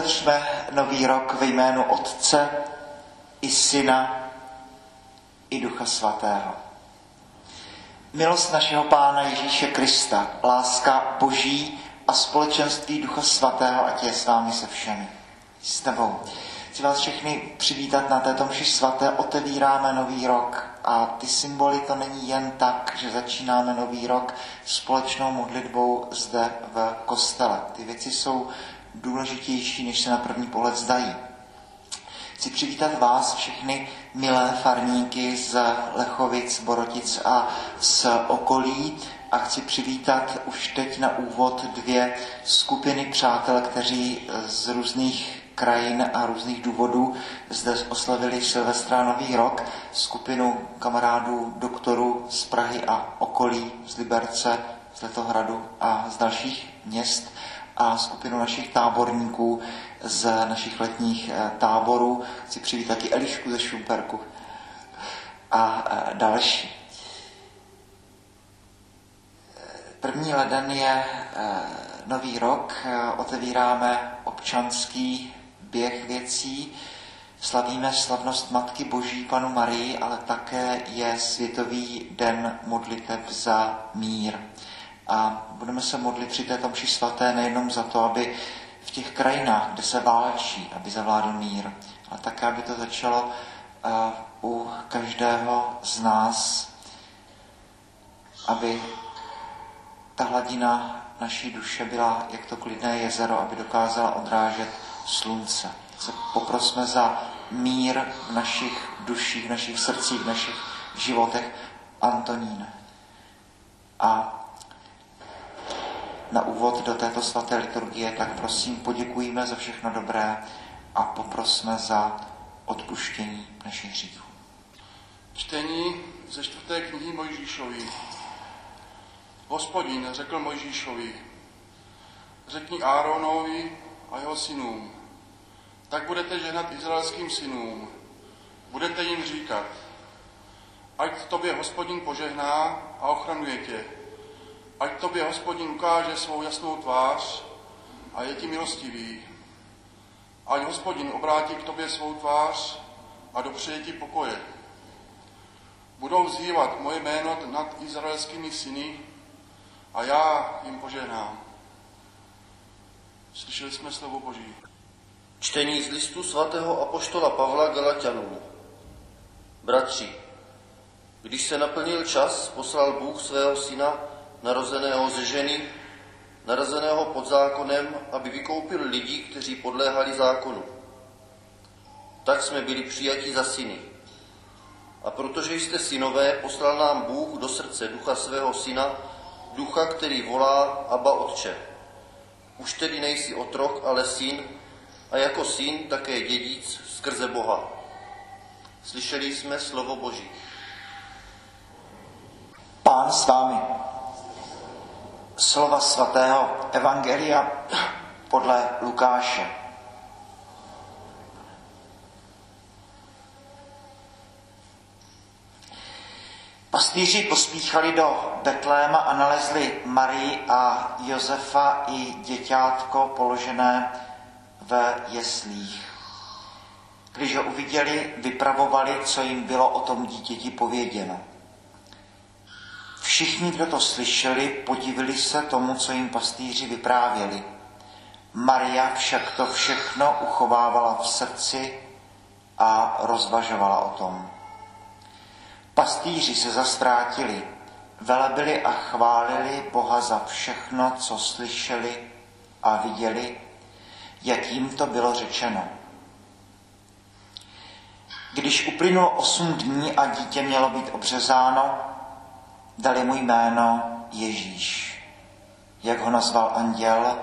otevřeme nový rok ve jménu Otce i Syna i Ducha Svatého. Milost našeho Pána Ježíše Krista, láska Boží a společenství Ducha Svatého, ať je s vámi se všemi. S tebou. Chci vás všechny přivítat na této mši svaté. Otevíráme nový rok a ty symboly to není jen tak, že začínáme nový rok společnou modlitbou zde v kostele. Ty věci jsou důležitější, než se na první pohled zdají. Chci přivítat vás všechny milé farníky z Lechovic, Borotic a z okolí a chci přivítat už teď na úvod dvě skupiny přátel, kteří z různých krajin a různých důvodů zde oslavili Silvestra Nový rok, skupinu kamarádů doktorů z Prahy a okolí, z Liberce, z Letohradu a z dalších měst a skupinu našich táborníků z našich letních eh, táborů. Chci přivítat taky Elišku ze Šumperku a eh, další. První leden je eh, nový rok, otevíráme občanský běh věcí, slavíme slavnost Matky Boží Panu Marii, ale také je Světový den modliteb za mír. A budeme se modlit při této mši svaté nejenom za to, aby v těch krajinách, kde se válčí, aby zavládl mír, ale také, aby to začalo uh, u každého z nás, aby ta hladina naší duše byla jak to klidné jezero, aby dokázala odrážet slunce. Se poprosme za mír v našich duších, v našich srdcích, v našich životech. Antonín. A na úvod do této svaté liturgie, tak prosím poděkujeme za všechno dobré a poprosme za odpuštění našich hříchů. Čtení ze čtvrté knihy Mojžíšovi. Hospodin řekl Mojžíšovi, řekni Áronovi a jeho synům, tak budete ženat izraelským synům, budete jim říkat, ať tobě hospodin požehná a ochranuje tě, ať tobě hospodin ukáže svou jasnou tvář a je ti milostivý. Ať hospodin obrátí k tobě svou tvář a dopřeje ti pokoje. Budou vzývat moje jméno nad izraelskými syny a já jim požehnám. Slyšeli jsme slovo Boží. Čtení z listu svatého apoštola Pavla Galatianům. Bratři, když se naplnil čas, poslal Bůh svého syna, narozeného ze ženy, narozeného pod zákonem, aby vykoupil lidi, kteří podléhali zákonu. Tak jsme byli přijati za syny. A protože jste synové, poslal nám Bůh do srdce ducha svého syna, ducha, který volá Abba Otče. Už tedy nejsi otrok, ale syn, a jako syn také dědic skrze Boha. Slyšeli jsme slovo Boží. Pán s vámi slova svatého Evangelia podle Lukáše. Pastýři pospíchali do Betléma a nalezli Marii a Josefa i děťátko položené v jeslích. Když ho uviděli, vypravovali, co jim bylo o tom dítěti pověděno. Všichni, kdo to slyšeli, podivili se tomu, co jim pastýři vyprávěli. Maria však to všechno uchovávala v srdci a rozvažovala o tom. Pastýři se zastrátili, velebili a chválili Boha za všechno, co slyšeli a viděli, jak jim to bylo řečeno. Když uplynulo osm dní a dítě mělo být obřezáno, dali mu jméno Ježíš, jak ho nazval anděl,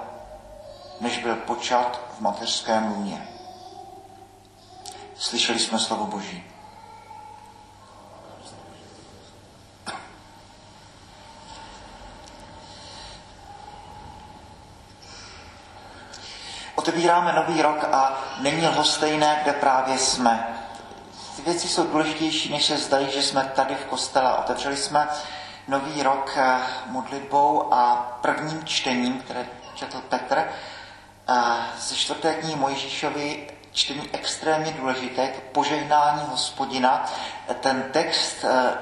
než byl počat v mateřském lůně. Slyšeli jsme slovo Boží. Otevíráme nový rok a není lhostejné, kde právě jsme. Ty věci jsou důležitější, než se zdají, že jsme tady v kostele. Otevřeli jsme nový rok eh, modlitbou a prvním čtením, které četl Petr, ze čtvrté knihy Mojžíšovi čtení extrémně důležité, to požehnání hospodina. Ten text eh,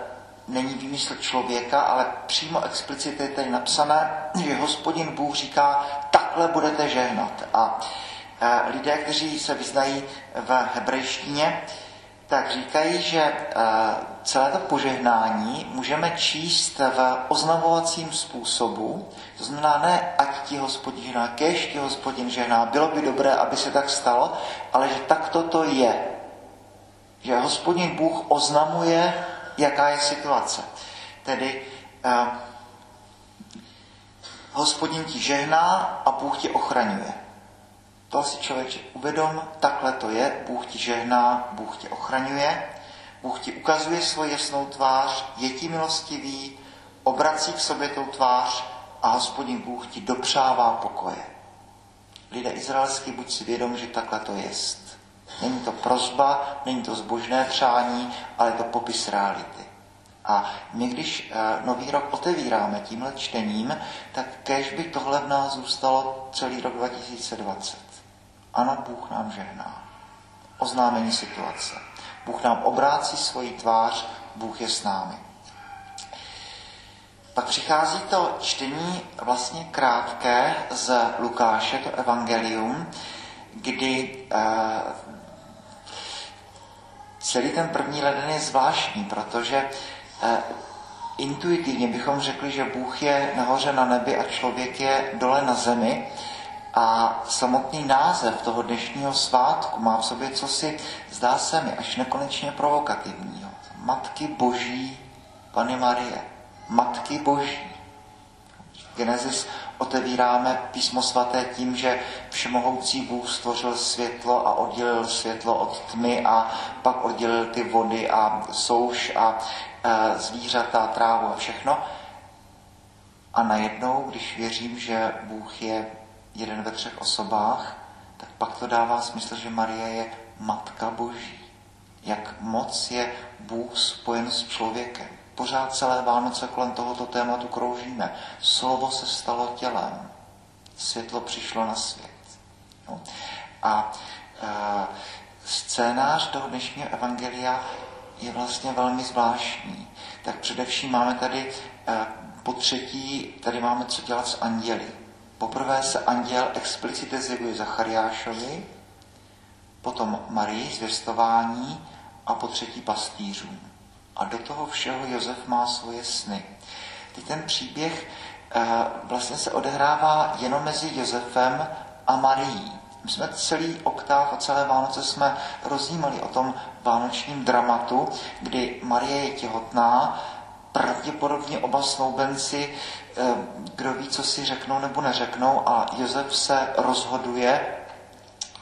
není výmysl člověka, ale přímo explicitně je tady napsané, že hospodin Bůh říká, takhle budete žehnat. A eh, lidé, kteří se vyznají v hebrejštině, tak říkají, že eh, celé to požehnání můžeme číst v oznamovacím způsobu, to znamená ne, ať ti hospodin žehná, kež ti hospodin žehná, bylo by dobré, aby se tak stalo, ale že takto to je. Že hospodin Bůh oznamuje, jaká je situace. Tedy eh, hospodin ti žehná a Bůh tě ochraňuje. To si člověk uvědom, takhle to je, Bůh ti žehná, Bůh tě ochraňuje, Bůh ti ukazuje svoji jasnou tvář, je ti milostivý, obrací k sobě tou tvář a hospodin Bůh ti dopřává pokoje. Lidé izraelský, buď si vědom, že takhle to jest. Není to prozba, není to zbožné přání, ale je to popis reality. A my, když eh, nový rok otevíráme tímhle čtením, tak kež by tohle v nás zůstalo celý rok 2020. Ano, Bůh nám žehná. Oznámení situace. Bůh nám obrácí svoji tvář, Bůh je s námi. Pak přichází to čtení vlastně krátké z Lukáše, to evangelium, kdy eh, celý ten první leden je zvláštní, protože eh, intuitivně bychom řekli, že Bůh je nahoře na nebi a člověk je dole na zemi, a samotný název toho dnešního svátku má v sobě cosi, zdá se mi, až nekonečně provokativního. Matky Boží, Pany Marie. Matky Boží. Genesis otevíráme písmo svaté tím, že všemohoucí Bůh stvořil světlo a oddělil světlo od tmy a pak oddělil ty vody a souš a e, zvířata, trávu a všechno. A najednou, když věřím, že Bůh je jeden ve třech osobách, tak pak to dává smysl, že Marie je Matka Boží. Jak moc je Bůh spojen s člověkem. Pořád celé Vánoce kolem tohoto tématu kroužíme. Slovo se stalo tělem. Světlo přišlo na svět. No. A e, scénář toho dnešního evangelia je vlastně velmi zvláštní. Tak především máme tady e, po třetí, tady máme co dělat s anděli. Poprvé se anděl explicitně zjevuje Zachariášovi, potom Marii zvěstování a po třetí pastýřům. A do toho všeho Josef má svoje sny. Teď ten příběh eh, vlastně se odehrává jenom mezi Josefem a Marií. My jsme celý oktáv a celé Vánoce jsme rozjímali o tom vánočním dramatu, kdy Marie je těhotná, pravděpodobně oba snoubenci, eh, kdo ví, co si řeknou nebo neřeknou a Josef se rozhoduje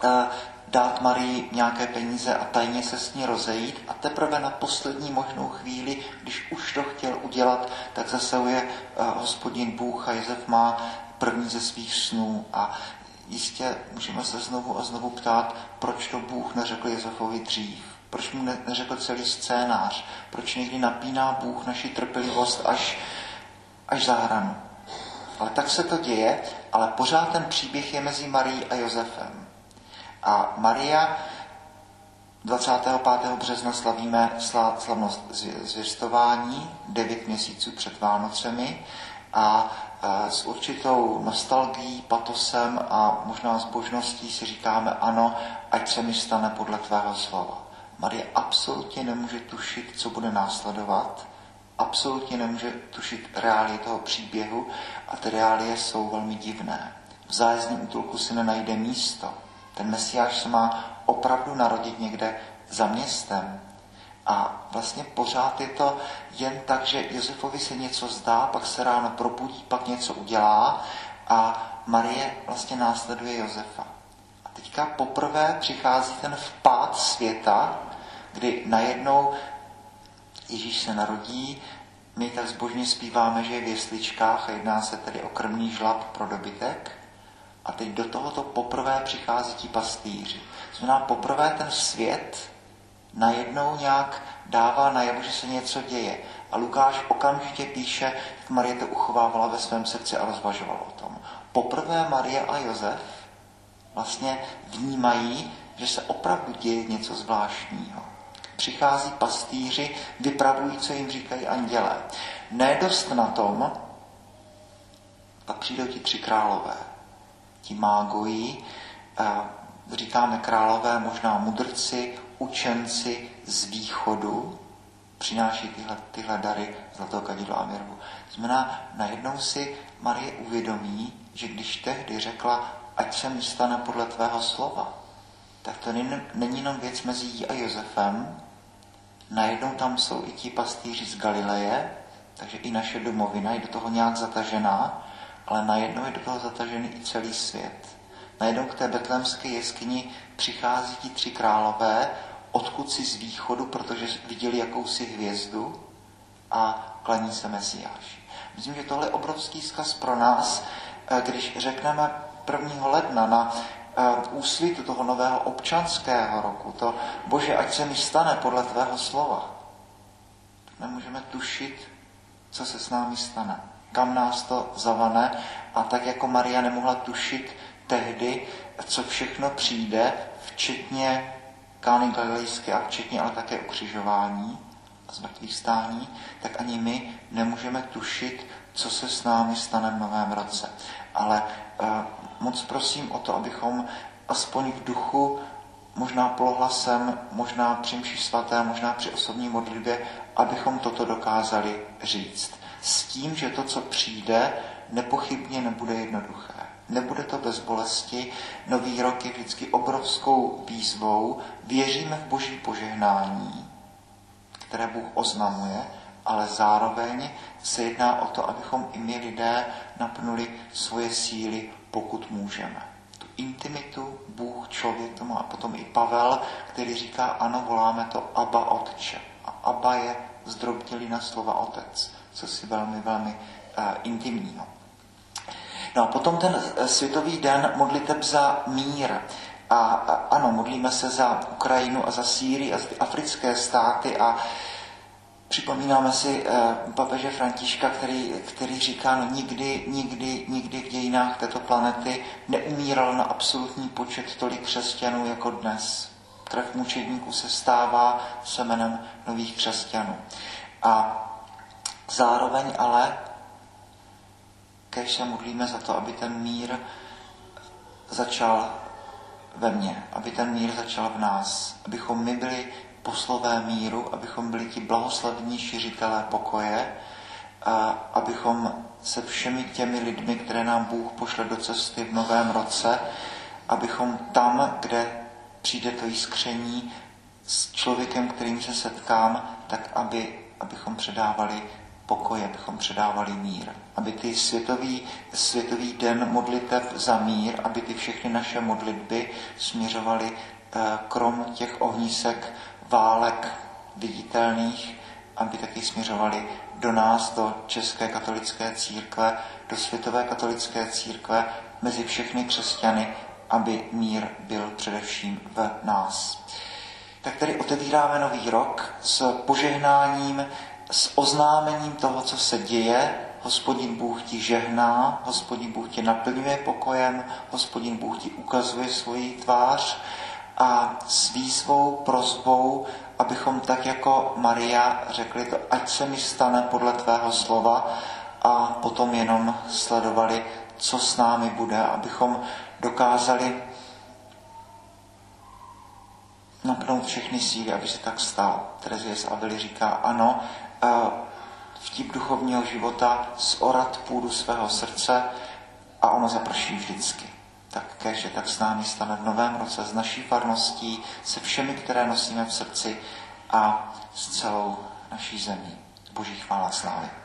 eh, dát Marii nějaké peníze a tajně se s ní rozejít a teprve na poslední možnou chvíli, když už to chtěl udělat, tak zasahuje eh, hospodin Bůh a Josef má první ze svých snů a jistě můžeme se znovu a znovu ptát, proč to Bůh neřekl Josefovi dřív. Proč mu neřekl celý scénář? Proč někdy napíná Bůh naši trpělivost až, až za hranu? Ale tak se to děje, ale pořád ten příběh je mezi Marií a Josefem. A Maria 25. března slavíme slavnost zvěstování, 9 měsíců před Vánocemi a s určitou nostalgií, patosem a možná zbožností si říkáme ano, ať se mi stane podle tvého slova. Marie absolutně nemůže tušit, co bude následovat, absolutně nemůže tušit reálie toho příběhu a ty reálie jsou velmi divné. V zájezdním útulku si nenajde místo. Ten mesiáš se má opravdu narodit někde za městem. A vlastně pořád je to jen tak, že Josefovi se něco zdá, pak se ráno probudí, pak něco udělá a Marie vlastně následuje Josefa. Teďka poprvé přichází ten vpád světa, kdy najednou Ježíš se narodí, my tak zbožně zpíváme, že je v jesličkách a jedná se tedy o krmný žlab pro dobytek. A teď do tohoto poprvé přichází ti pastýři. Znamená, poprvé ten svět najednou nějak dává najevo, že se něco děje. A Lukáš okamžitě píše, jak Marie to uchovávala ve svém srdci a rozvažovala o tom. Poprvé Marie a Josef vlastně vnímají, že se opravdu děje něco zvláštního. Přichází pastýři, vypravují, co jim říkají andělé. Nedost na tom, a přijdou ti tři králové. Ti mágojí, říkáme králové, možná mudrci, učenci z východu, přináší tyhle, tyhle dary zlatého kadidla a mirhu. Znamená, najednou si Marie uvědomí, že když tehdy řekla, ať se mi stane podle tvého slova, tak to není jenom věc mezi jí a Josefem, najednou tam jsou i ti pastýři z Galileje, takže i naše domovina je do toho nějak zatažená, ale najednou je do toho zatažený i celý svět. Najednou k té betlémské jeskyni přichází ti tři králové, odkud si z východu, protože viděli jakousi hvězdu a klaní se Mesiáši. Myslím, že tohle je obrovský zkaz pro nás, eh, když řekneme 1. ledna na eh, úsvitu toho nového občanského roku, to Bože, ať se mi stane podle tvého slova, nemůžeme tušit, co se s námi stane, kam nás to zavane a tak jako Maria nemohla tušit tehdy, co všechno přijde, včetně kány galilejské a včetně ale také ukřižování a zmrtvých stání, tak ani my nemůžeme tušit, co se s námi stane v novém roce. Ale uh, moc prosím o to, abychom aspoň v duchu, možná polohlasem, možná při mši svaté, možná při osobní modlitbě, abychom toto dokázali říct. S tím, že to, co přijde, nepochybně nebude jednoduché. Nebude to bez bolesti. Nový rok je vždycky obrovskou výzvou. Věříme v boží požehnání, které Bůh oznamuje, ale zároveň se jedná o to, abychom i my lidé napnuli svoje síly, pokud můžeme. Tu intimitu Bůh, člověk to má. A potom i Pavel, který říká, ano, voláme to Abba Otče. A Abba je zdrobnělina slova Otec, co si velmi, velmi uh, intimního. No a potom ten eh, světový den modliteb za mír. A, a ano, modlíme se za Ukrajinu a za Sýrii a za ty africké státy a Připomínáme si eh, papeže Františka, který, který říká, no nikdy, nikdy, nikdy v dějinách této planety neumíral na absolutní počet tolik křesťanů jako dnes. Krev mučedníků se stává semenem nových křesťanů. A zároveň ale kež se modlíme za to, aby ten mír začal ve mně, aby ten mír začal v nás, abychom my byli poslové míru, abychom byli ti blahoslavní šiřitelé pokoje, a abychom se všemi těmi lidmi, které nám Bůh pošle do cesty v novém roce, abychom tam, kde přijde to jiskření s člověkem, kterým se setkám, tak aby, abychom předávali pokoj, abychom předávali mír. Aby ty světový, světový den modliteb za mír, aby ty všechny naše modlitby směřovaly eh, krom těch ohnísek válek viditelných, aby taky směřovaly do nás, do České katolické církve, do Světové katolické církve, mezi všechny křesťany, aby mír byl především v nás. Tak tedy otevíráme nový rok s požehnáním s oznámením toho, co se děje, hospodin Bůh ti žehná, hospodin Bůh tě naplňuje pokojem, hospodin Bůh ti ukazuje svoji tvář a s výzvou, prozbou, abychom tak jako Maria řekli to, ať se mi stane podle tvého slova a potom jenom sledovali, co s námi bude, abychom dokázali napnout všechny síly, aby se tak stalo. Terezie z Avily říká, ano, vtip duchovního života zorat půdu svého srdce a ono zaprší vždycky. Tak kež tak s námi stane v novém roce s naší farností, se všemi, které nosíme v srdci a s celou naší zemí. Boží chvála slávy.